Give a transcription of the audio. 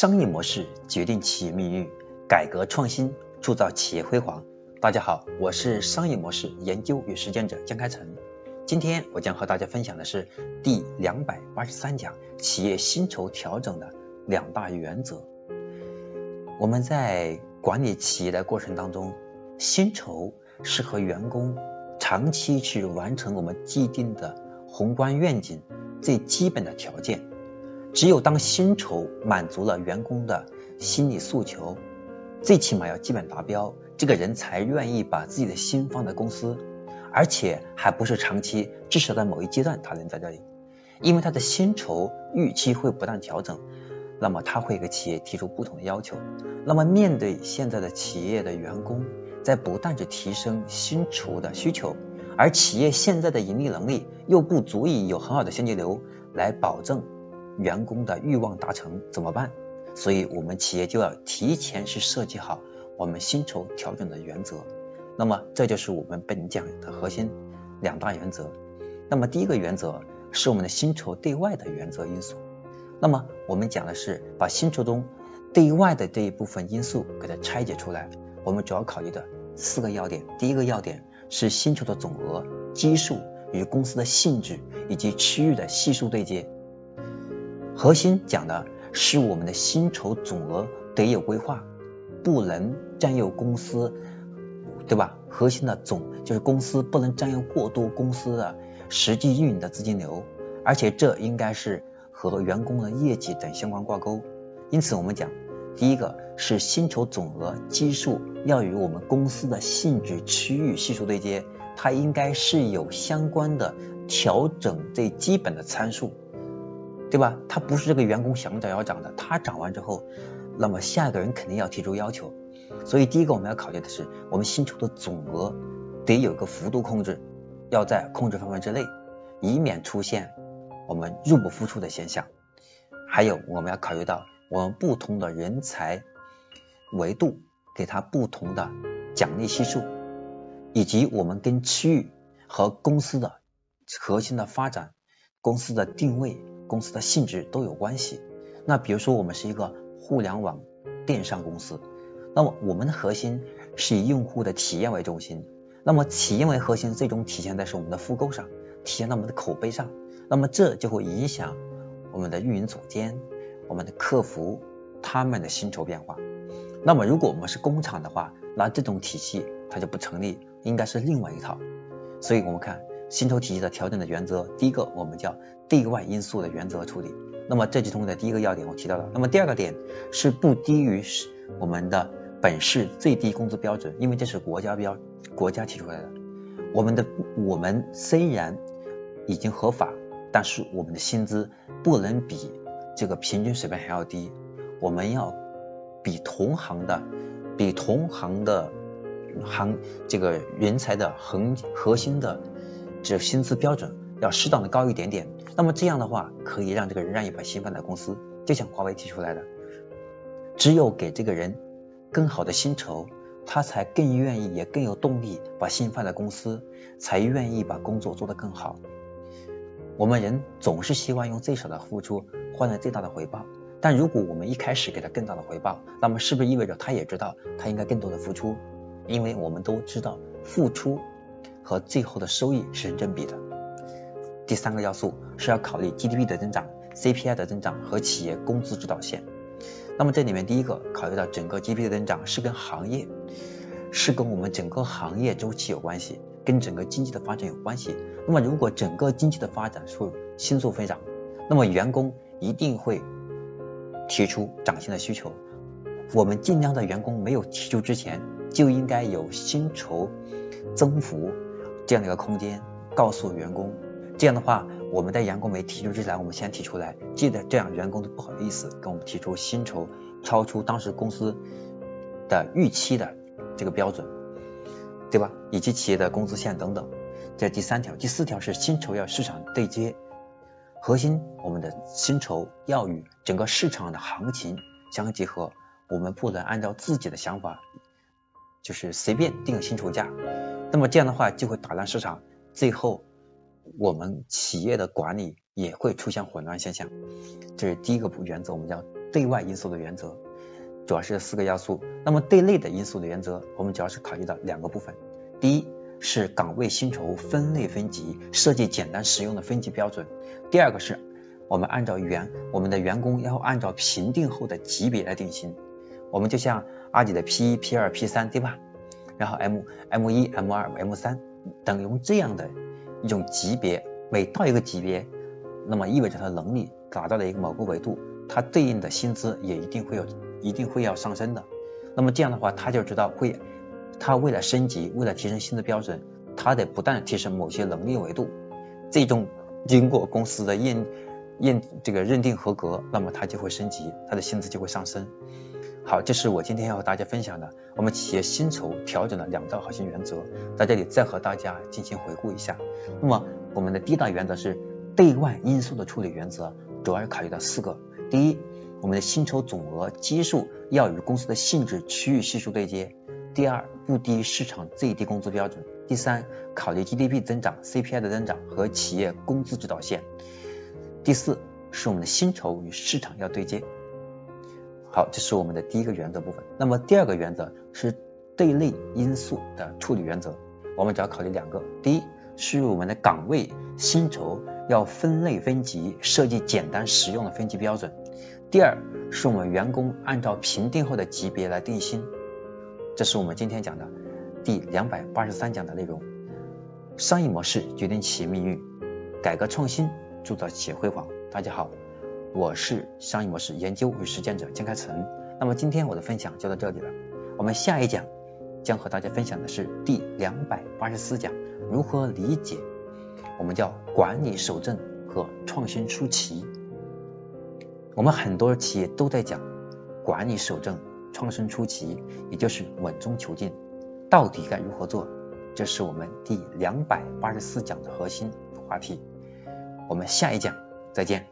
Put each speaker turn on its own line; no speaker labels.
商业模式决定企业命运，改革创新铸造企业辉煌。大家好，我是商业模式研究与实践者江开成。今天我将和大家分享的是第两百八十三讲企业薪酬调整的两大原则。我们在管理企业的过程当中，薪酬是和员工长期去完成我们既定的宏观愿景最基本的条件。只有当薪酬满足了员工的心理诉求，最起码要基本达标，这个人才愿意把自己的心放在公司，而且还不是长期，至少在某一阶段他能在这里，因为他的薪酬预期会不断调整，那么他会给企业提出不同的要求。那么面对现在的企业的员工在不断的提升薪酬的需求，而企业现在的盈利能力又不足以有很好的现金流来保证。员工的欲望达成怎么办？所以我们企业就要提前去设计好我们薪酬调整的原则。那么这就是我们本讲的核心两大原则。那么第一个原则是我们的薪酬对外的原则因素。那么我们讲的是把薪酬中对外的这一部分因素给它拆解出来。我们主要考虑的四个要点。第一个要点是薪酬的总额基数与公司的性质以及区域的系数对接。核心讲的是我们的薪酬总额得有规划，不能占用公司，对吧？核心的总就是公司不能占用过多公司的实际运营的资金流，而且这应该是和员工的业绩等相关挂钩。因此，我们讲第一个是薪酬总额基数要与我们公司的性质区域系数对接，它应该是有相关的调整最基本的参数。对吧？他不是这个员工想涨要涨的，他涨完之后，那么下一个人肯定要提出要求。所以第一个我们要考虑的是，我们薪酬的总额得有个幅度控制，要在控制范围之内，以免出现我们入不敷出的现象。还有我们要考虑到我们不同的人才维度，给他不同的奖励系数，以及我们跟区域和公司的核心的发展、公司的定位。公司的性质都有关系。那比如说，我们是一个互联网电商公司，那么我们的核心是以用户的体验为中心。那么体验为核心，最终体现在是我们的复购上，体现在我们的口碑上。那么这就会影响我们的运营总监、我们的客服他们的薪酬变化。那么如果我们是工厂的话，那这种体系它就不成立，应该是另外一套。所以我们看。薪酬体系的调整的原则，第一个我们叫地外因素的原则处理。那么这其中的第一个要点我提到了。那么第二个点是不低于我们的本市最低工资标准，因为这是国家标国家提出来的。我们的我们虽然已经合法，但是我们的薪资不能比这个平均水平还要低，我们要比同行的比同行的行这个人才的恒核心的。只有薪资标准要适当的高一点点，那么这样的话可以让这个人愿意把心放在公司，就像华为提出来的，只有给这个人更好的薪酬，他才更愿意也更有动力把心放在公司，才愿意把工作做得更好。我们人总是希望用最少的付出换来最大的回报，但如果我们一开始给他更大的回报，那么是不是意味着他也知道他应该更多的付出？因为我们都知道付出。和最后的收益是成正比的。第三个要素是要考虑 GDP 的增长、CPI 的增长和企业工资指导线。那么这里面第一个考虑到整个 GDP 的增长是跟行业，是跟我们整个行业周期有关系，跟整个经济的发展有关系。那么如果整个经济的发展是迅速飞涨，那么员工一定会提出涨薪的需求。我们尽量在员工没有提出之前，就应该有薪酬增幅。这样的一个空间，告诉员工，这样的话，我们在员工没提出之前，我们先提出来，记得这样员工都不好意思跟我们提出薪酬超出当时公司的预期的这个标准，对吧？以及企业的工资线等等。这第三条，第四条是薪酬要市场对接，核心我们的薪酬要与整个市场的行情相结合，我们不能按照自己的想法，就是随便定薪酬价。那么这样的话就会打乱市场，最后我们企业的管理也会出现混乱现象。这是第一个原则，我们叫对外因素的原则，主要是四个要素。那么对内的因素的原则，我们主要是考虑到两个部分。第一是岗位薪酬分类分级，设计简单实用的分级标准。第二个是我们按照员我们的员工要按照评定后的级别来定薪。我们就像阿里的 P 一、P 二、P 三，对吧？然后 M M 一、M 二、M 三等用这样的一种级别，每到一个级别，那么意味着他能力达到了一个某个维度，他对应的薪资也一定会有一定会要上升的。那么这样的话，他就知道会他为了升级，为了提升薪资标准，他得不断提升某些能力维度。最终经过公司的验验这个认定合格，那么他就会升级，他的薪资就会上升。好，这是我今天要和大家分享的。我们企业薪酬调整的两大核心原则，在这里再和大家进行回顾一下。那么我们的第一大原则是对外因素的处理原则，主要是考虑到四个：第一，我们的薪酬总额基数要与公司的性质、区域系数对接；第二，不低于市场最低工资标准；第三，考虑 GDP 增长、CPI 的增长和企业工资指导线；第四，是我们的薪酬与市场要对接。好，这是我们的第一个原则部分。那么第二个原则是对内因素的处理原则，我们只要考虑两个：第一是我们的岗位薪酬要分类分级，设计简单实用的分级标准；第二是我们员工按照评定后的级别来定薪。这是我们今天讲的第两百八十三讲的内容。商业模式决定企业命运，改革创新铸造企业辉煌。大家好。我是商业模式研究与实践者江开成。那么今天我的分享就到这里了。我们下一讲将和大家分享的是第两百八十四讲，如何理解我们叫管理守正和创新出奇。我们很多企业都在讲管理守正、创新出奇，也就是稳中求进，到底该如何做？这是我们第两百八十四讲的核心话题。我们下一讲再见。